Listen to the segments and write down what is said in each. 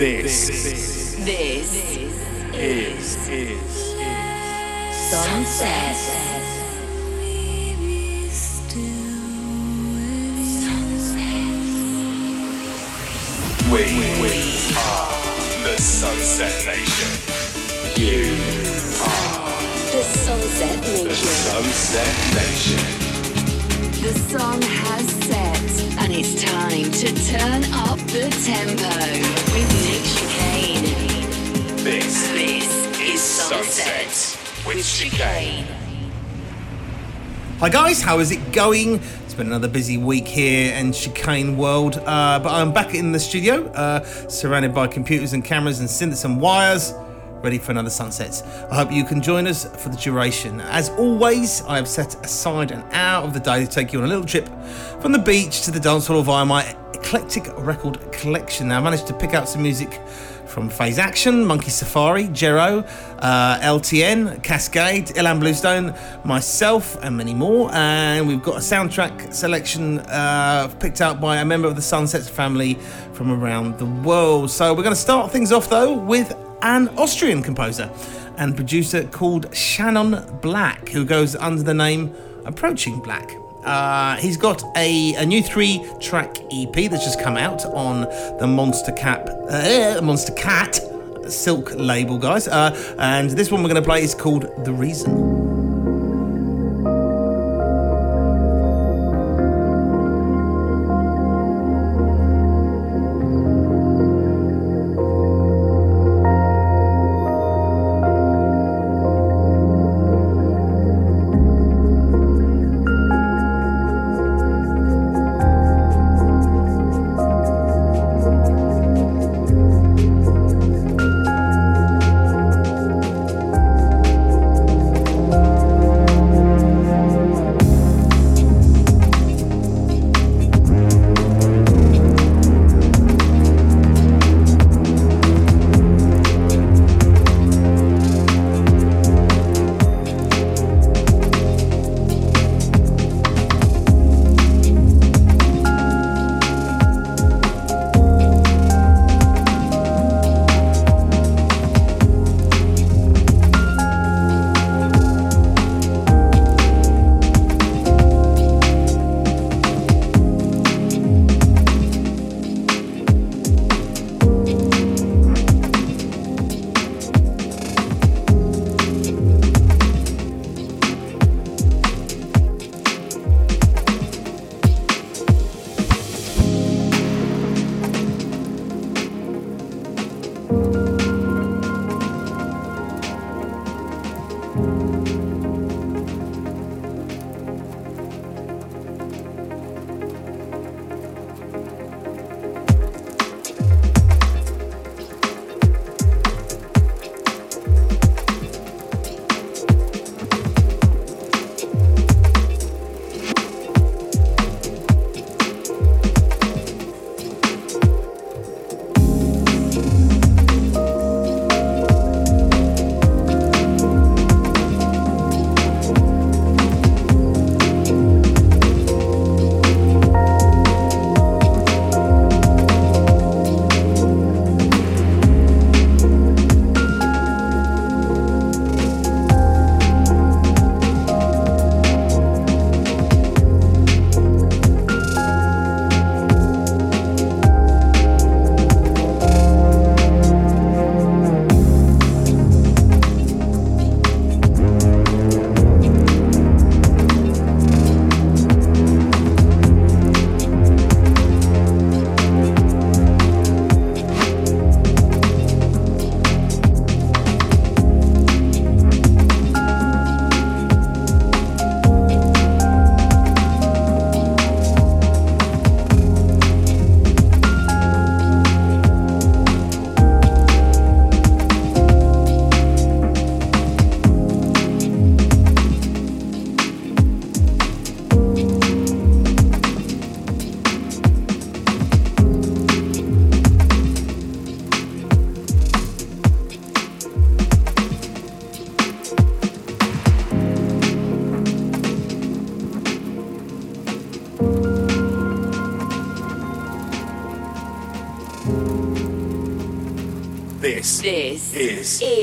This, This is, is, is Sunset. we, we are the Sunset Nation. You are The Sunset Nation. the Sunset Nation. The song has and it's time to turn up the tempo with Nick Chicane. This This is Sunset Sunset with Chicane. Hi guys, how is it going? It's been another busy week here in Chicane World, uh, but I'm back in the studio, uh, surrounded by computers and cameras and synths and wires, ready for another sunsets. I hope you can join us for the duration. As always, I have set aside an hour of the day to take you on a little trip from the beach to the dance hall via my eclectic record collection. Now, I managed to pick out some music from Phase Action, Monkey Safari, Jero, uh, LTN, Cascade, Ilan Bluestone, myself, and many more. And we've got a soundtrack selection uh, picked out by a member of the Sunsets family from around the world. So we're going to start things off though with an Austrian composer and producer called Shannon Black, who goes under the name Approaching Black. Uh, he's got a, a new three track EP that's just come out on the Monster Cap, uh, Monstercat Silk label, guys. Uh, and this one we're going to play is called The Reason. This is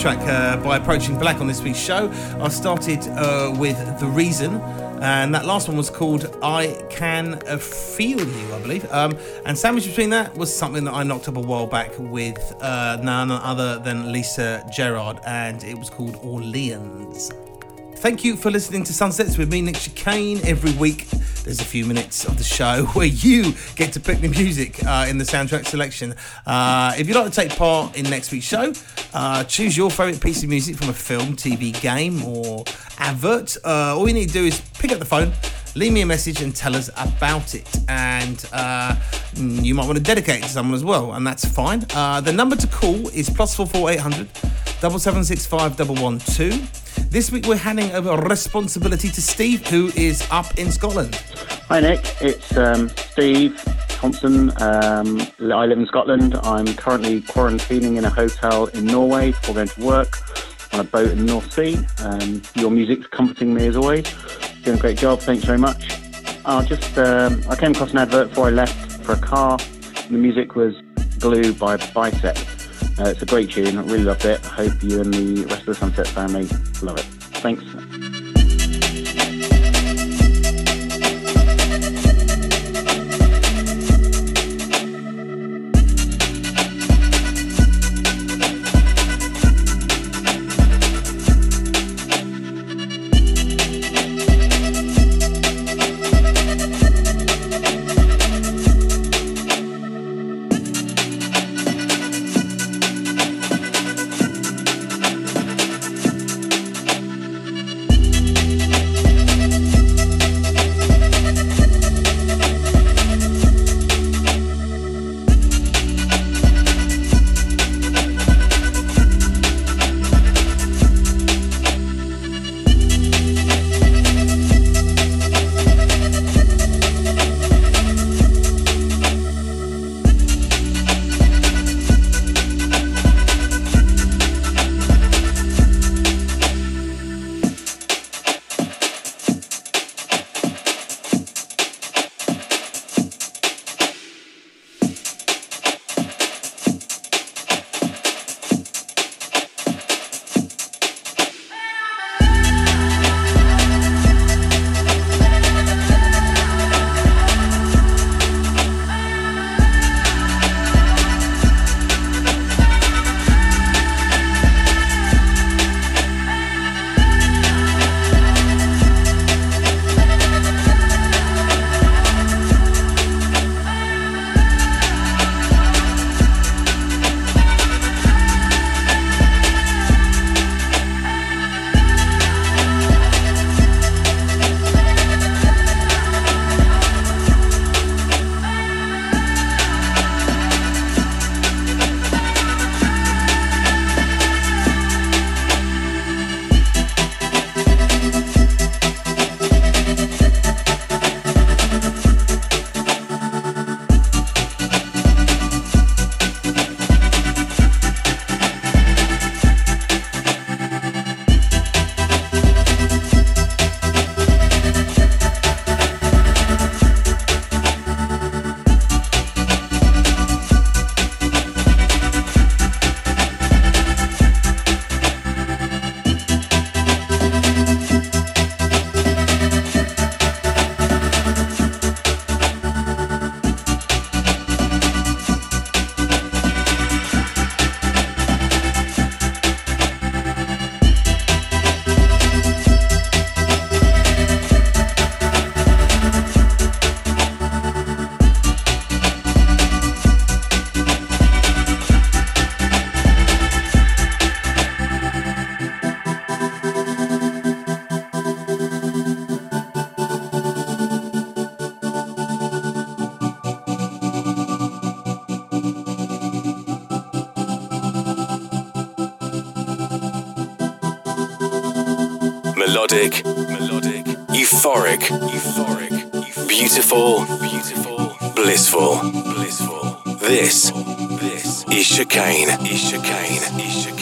track uh, by Approaching Black on this week's show. I started uh, with The Reason, and that last one was called I Can Feel You, I believe. Um, and sandwiched between that was something that I knocked up a while back with uh, none other than Lisa Gerrard, and it was called Orleans. Thank you for listening to Sunsets with me, Nick Chicane. Every week, there's a few minutes of the show where you get to pick the music uh, in the soundtrack selection. Uh, if you'd like to take part in next week's show, uh, choose your favourite piece of music from a film, TV, game, or advert. Uh, all you need to do is pick up the phone, leave me a message, and tell us about it. And uh, you might want to dedicate it to someone as well, and that's fine. Uh, the number to call is plus four four eight hundred double seven six five double one two. This week we're handing over responsibility to Steve, who is up in Scotland. Hi Nick, it's um, Steve Thompson. Um, I live in Scotland. I'm currently quarantining in a hotel in Norway before going to work on a boat in the North Sea. Um, your music's comforting me as always. Doing a great job. Thanks very much. I just um, I came across an advert before I left for a car. The music was Glue by Bicep. Uh, it's a great tune. I really loved it. I hope you and the rest of the Sunset family love it. Thanks. Euphoric, euphoric, beautiful, beautiful, blissful, blissful. This, this is chicane, is chicane, is chicane,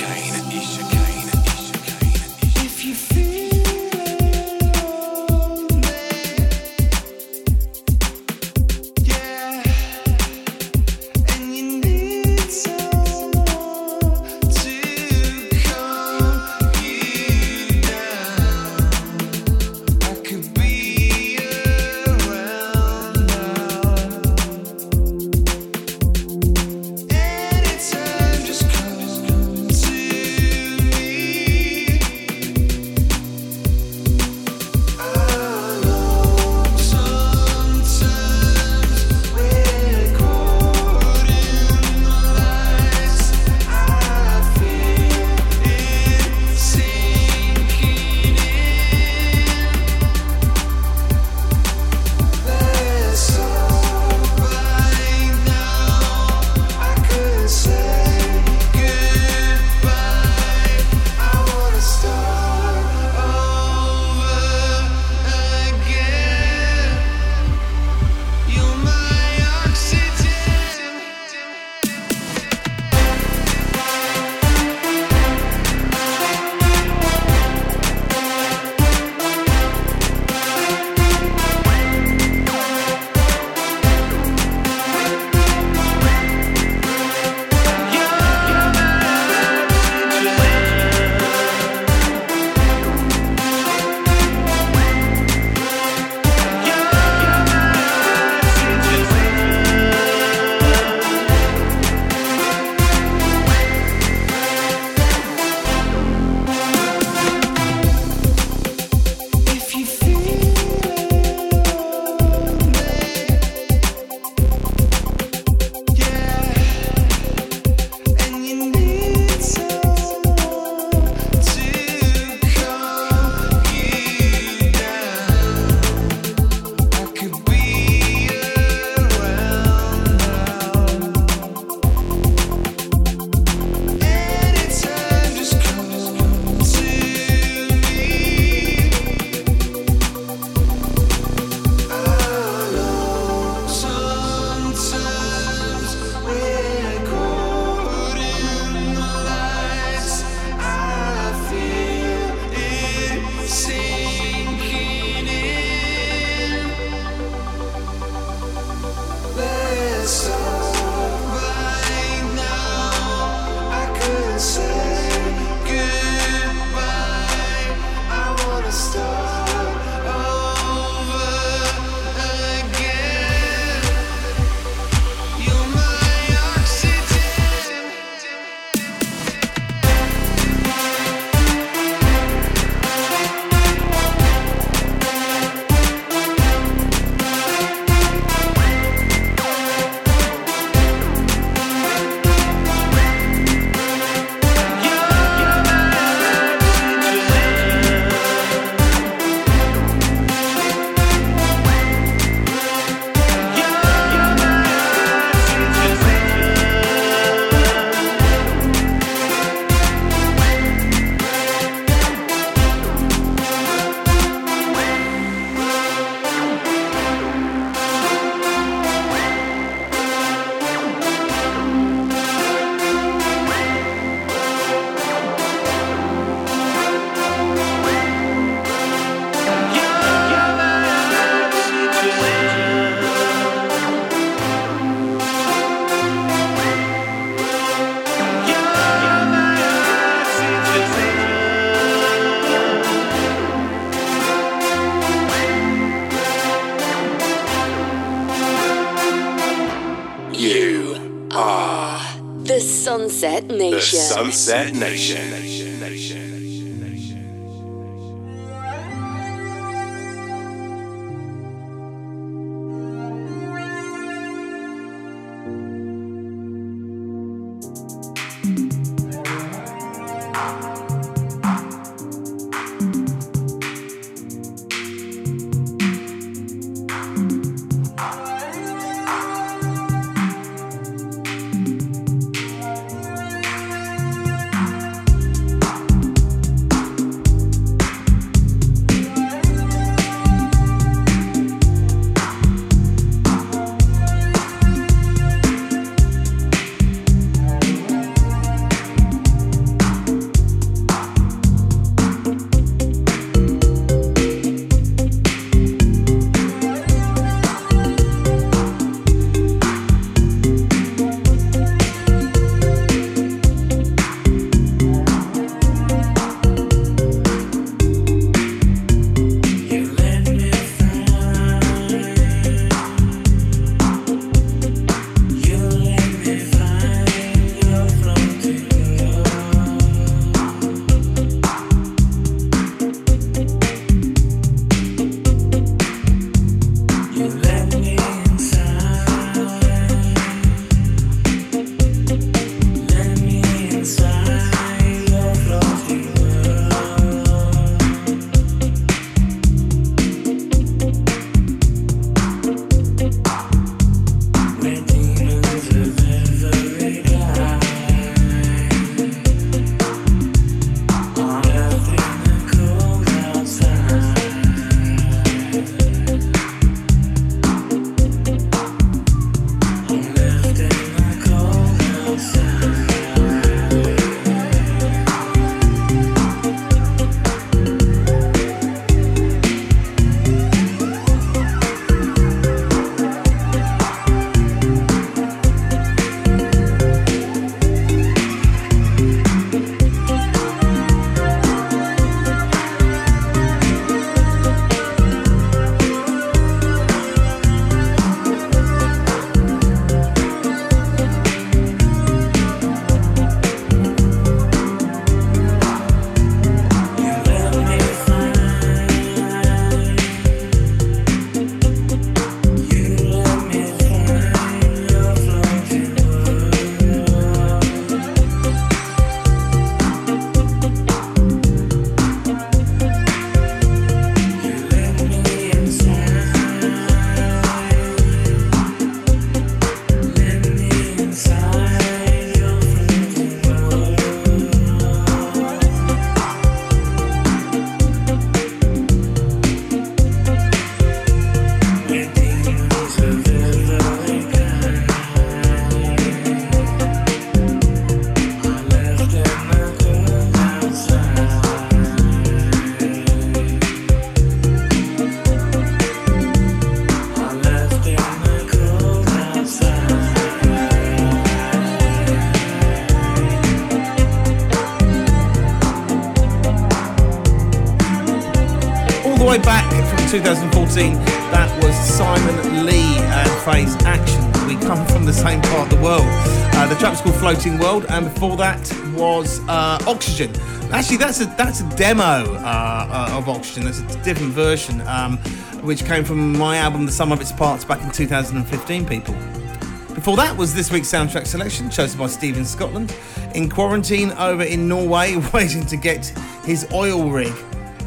Sunset Nation. 2014, that was Simon Lee and Phase Action. We come from the same part of the world. Uh, the track's called Floating World, and before that was uh, Oxygen. Actually, that's a that's a demo uh, uh, of Oxygen. That's a different version, um, which came from my album, The Sum of Its Parts, back in 2015. People. Before that was this week's soundtrack selection, chosen by Steve in Scotland, in quarantine over in Norway, waiting to get his oil rig.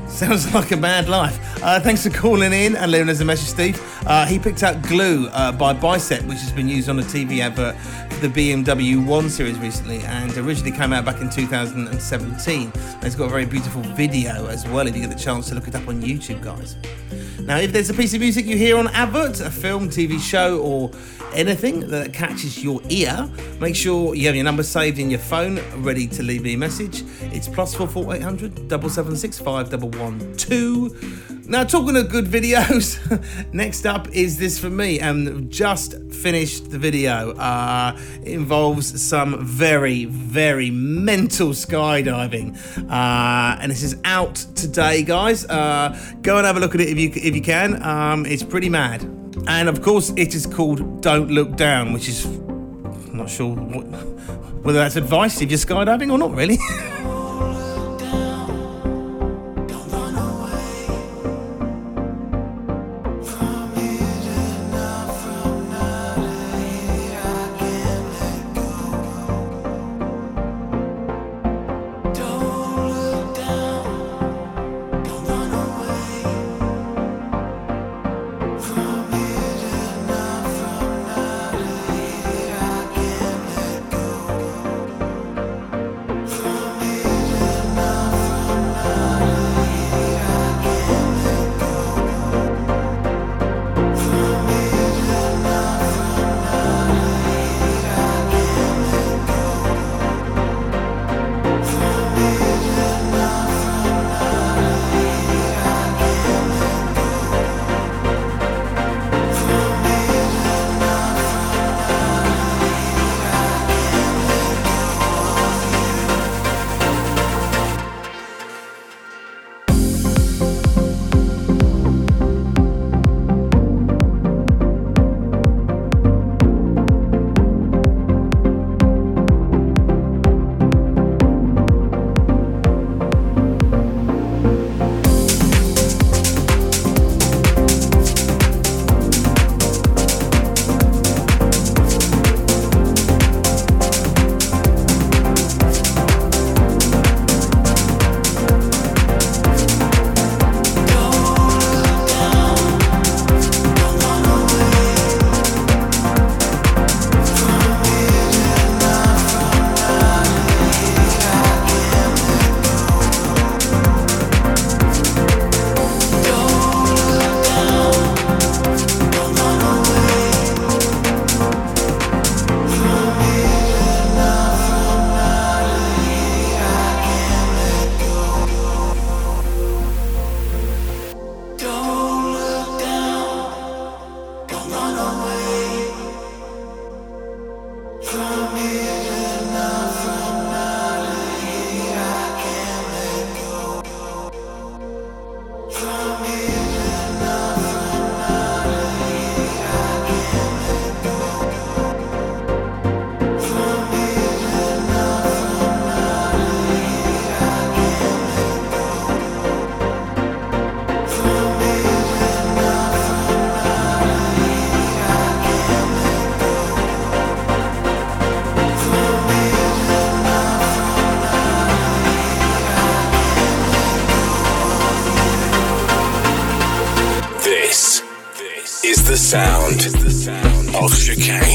Sounds like a bad life. Uh, thanks for calling in and leaving us a message, Steve. Uh, he picked out Glue uh, by Bicep, which has been used on a TV advert for the BMW 1 series recently and originally came out back in 2017. And it's got a very beautiful video as well if you get the chance to look it up on YouTube, guys. Now, if there's a piece of music you hear on advert, a film, TV show, or anything that catches your ear, make sure you have your number saved in your phone, ready to leave me a message. It's plus four four eight hundred double seven six five double one two. Now, talking of good videos, next up is this for me, and just finished the video. Uh, it involves some very, very mental skydiving, uh, and this is out today, guys. Uh, go and have a look at it if you if you can. Um, it's pretty mad, and of course, it is called "Don't Look Down," which is not sure what, whether that's advice if you're skydiving or not, really. chicane.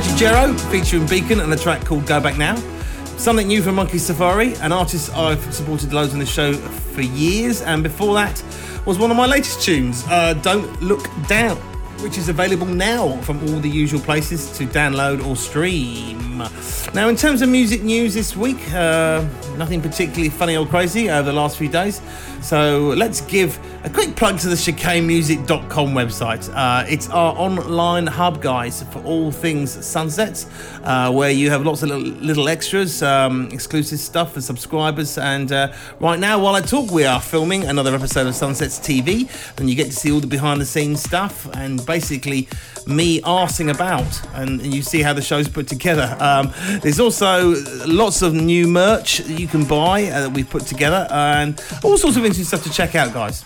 played Jero featuring Beacon and a track called Go Back Now. Something new from Monkey Safari, an artist I've supported loads on this show for years, and before that was one of my latest tunes, uh, Don't Look Down which is available now from all the usual places to download or stream. Now, in terms of music news this week, uh, nothing particularly funny or crazy over the last few days. So let's give a quick plug to the chicanemusic.com website. Uh, it's our online hub, guys, for all things Sunsets, uh, where you have lots of little, little extras, um, exclusive stuff for subscribers. And uh, right now, while I talk, we are filming another episode of Sunsets TV, and you get to see all the behind the scenes stuff and basically me arsing about, and, you see how the show's put together. Um, there's also lots of new merch you can buy uh, that we've put together, and all sorts of interesting stuff to check out, guys.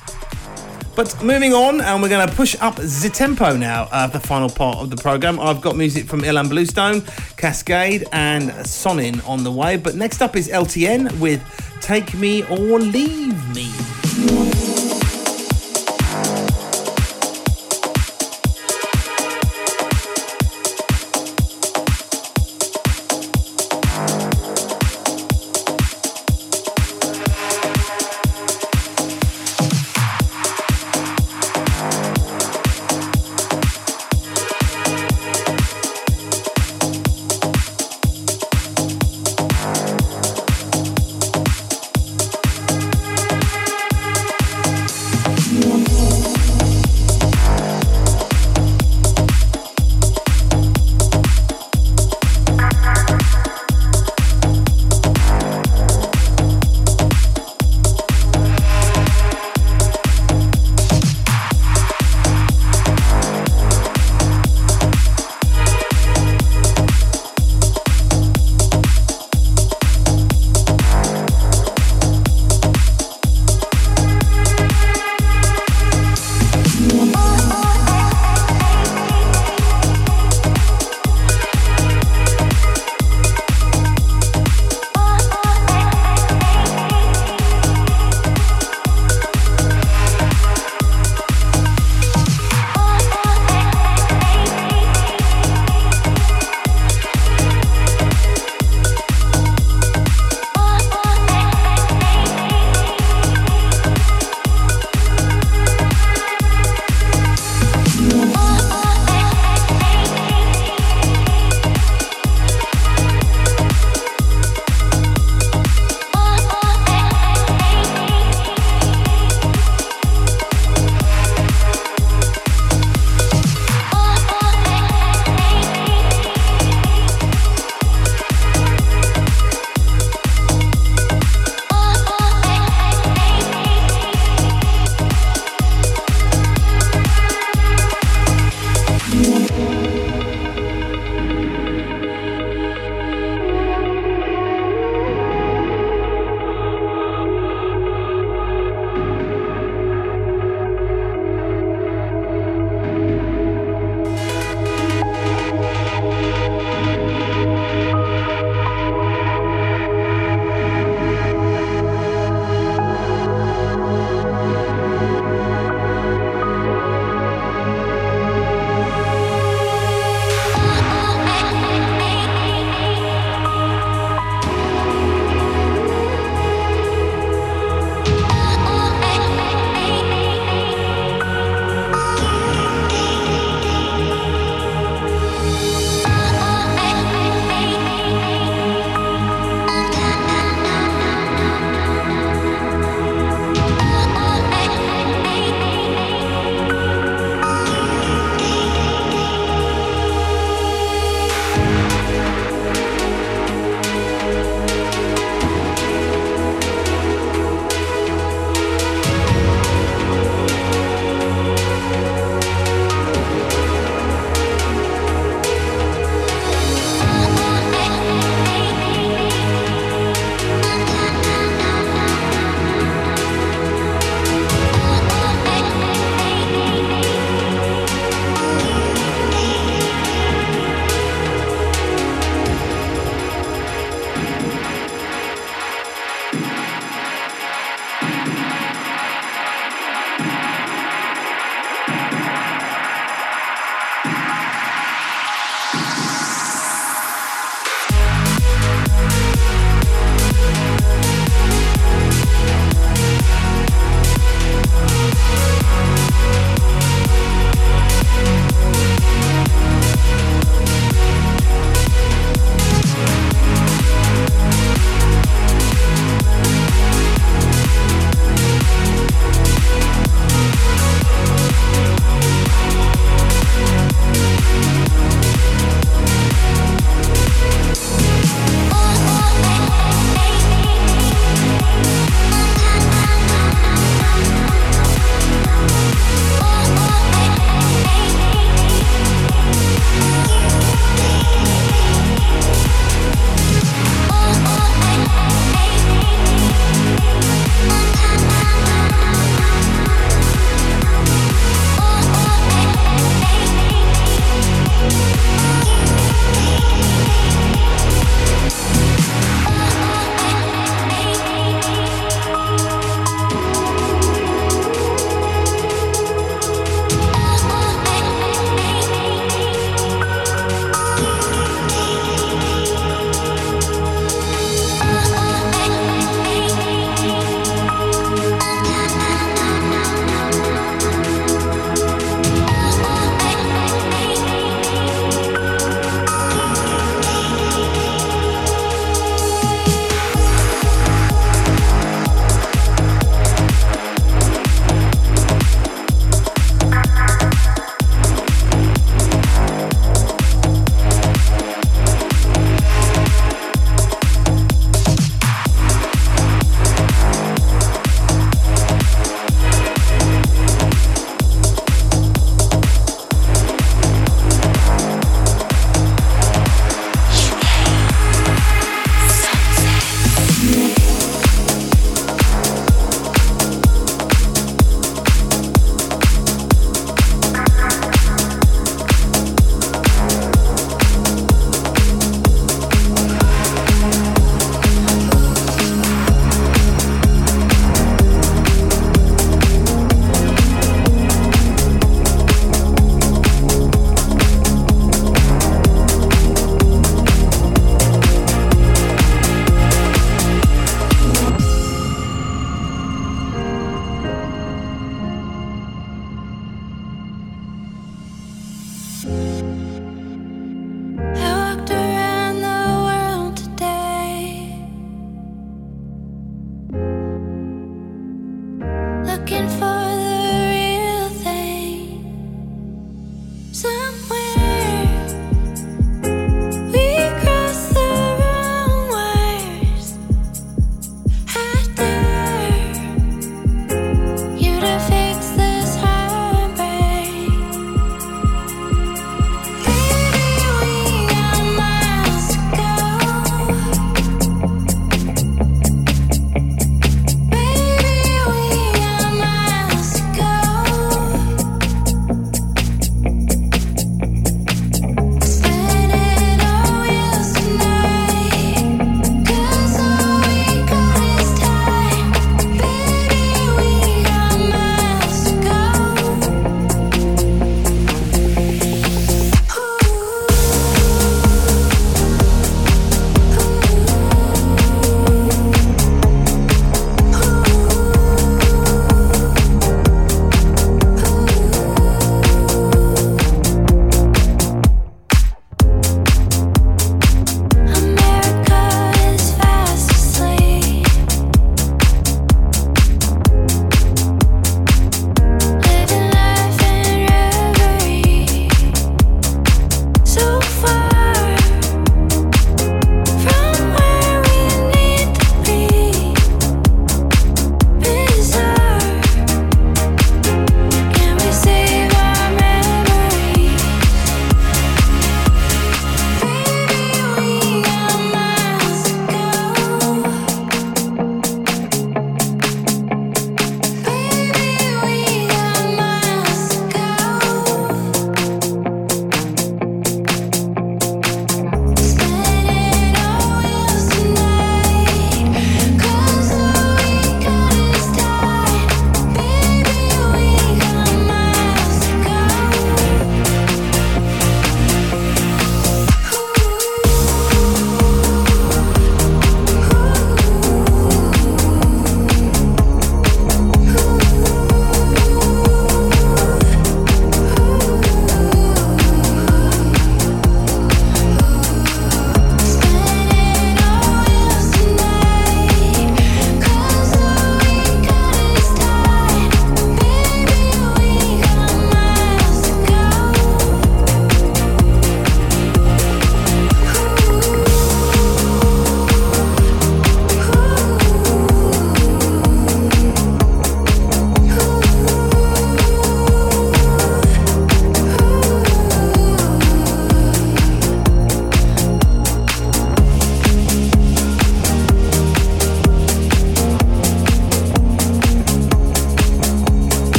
But moving on, and we're going to push up the tempo now, uh, the final part of the program. I've got music from Ilan Bluestone, Cascade, and Sonin on the way. But next up is LTN with Take Me or Leave Me.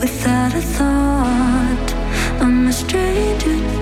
without a thought. I'm a stranger.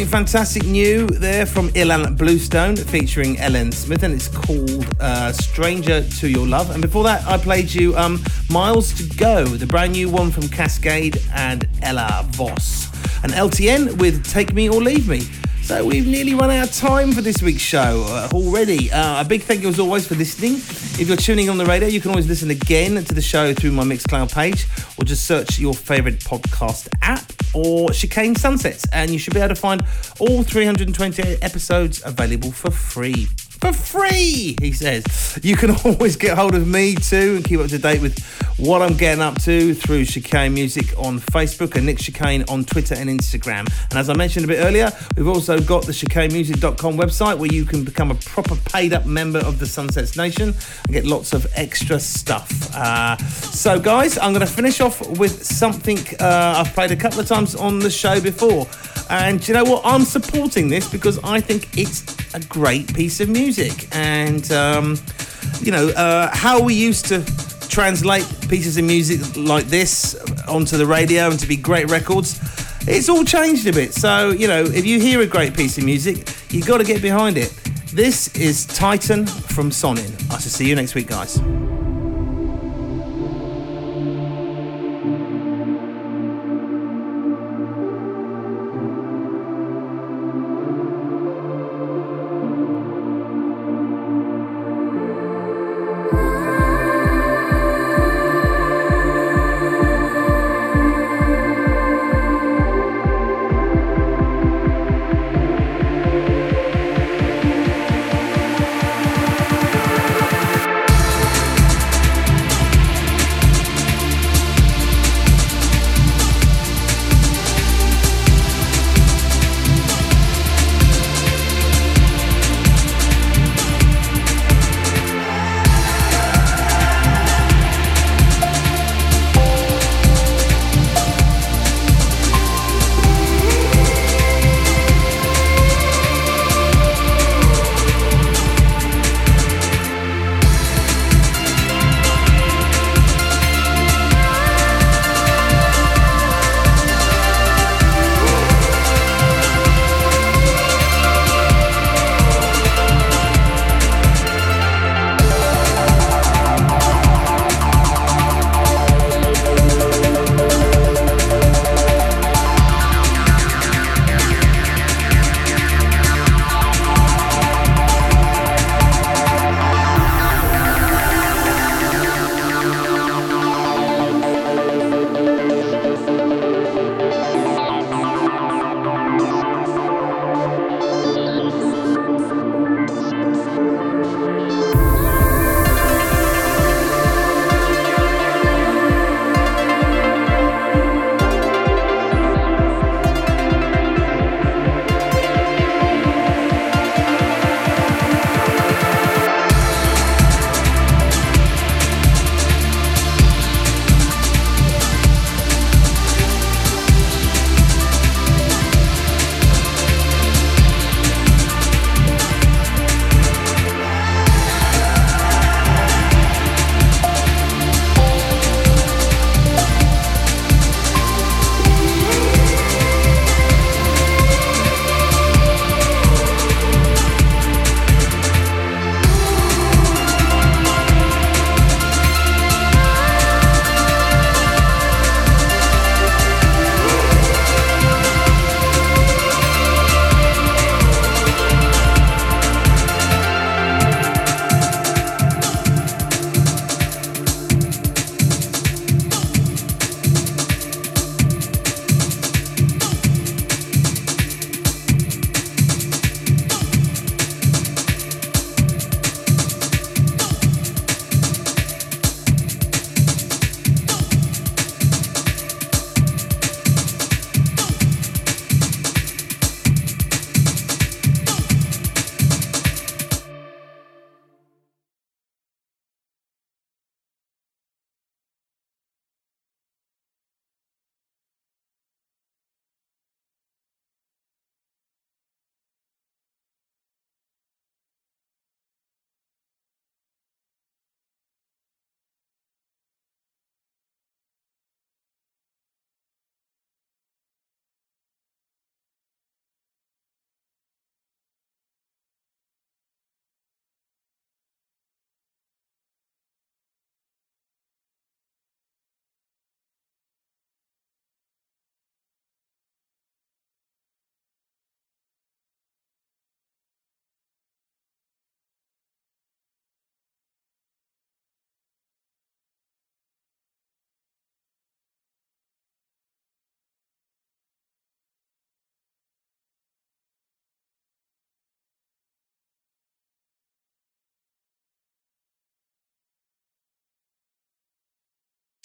Something fantastic new there from Ilan Bluestone featuring Ellen Smith, and it's called uh, Stranger to Your Love. And before that, I played you um, Miles to Go, the brand new one from Cascade and Ella Voss. And LTN with Take Me or Leave Me. We've nearly run out of time for this week's show uh, already. Uh, a big thank you as always for listening. If you're tuning on the radio, you can always listen again to the show through my Mixcloud page or just search your favourite podcast app or Chicane Sunsets and you should be able to find all 328 episodes available for free. For free, he says. You can always get hold of me too and keep up to date with what I'm getting up to through Chicane Music on Facebook and Nick Chicane on Twitter and Instagram. And as I mentioned a bit earlier, we've also got the chicanemusic.com website where you can become a proper paid up member of the Sunsets Nation and get lots of extra stuff. Uh, so, guys, I'm going to finish off with something uh, I've played a couple of times on the show before. And you know what? I'm supporting this because I think it's a great piece of music. And, um, you know, uh, how we used to translate pieces of music like this onto the radio and to be great records, it's all changed a bit. So, you know, if you hear a great piece of music, you've got to get behind it. This is Titan from Sonin. I shall see you next week, guys.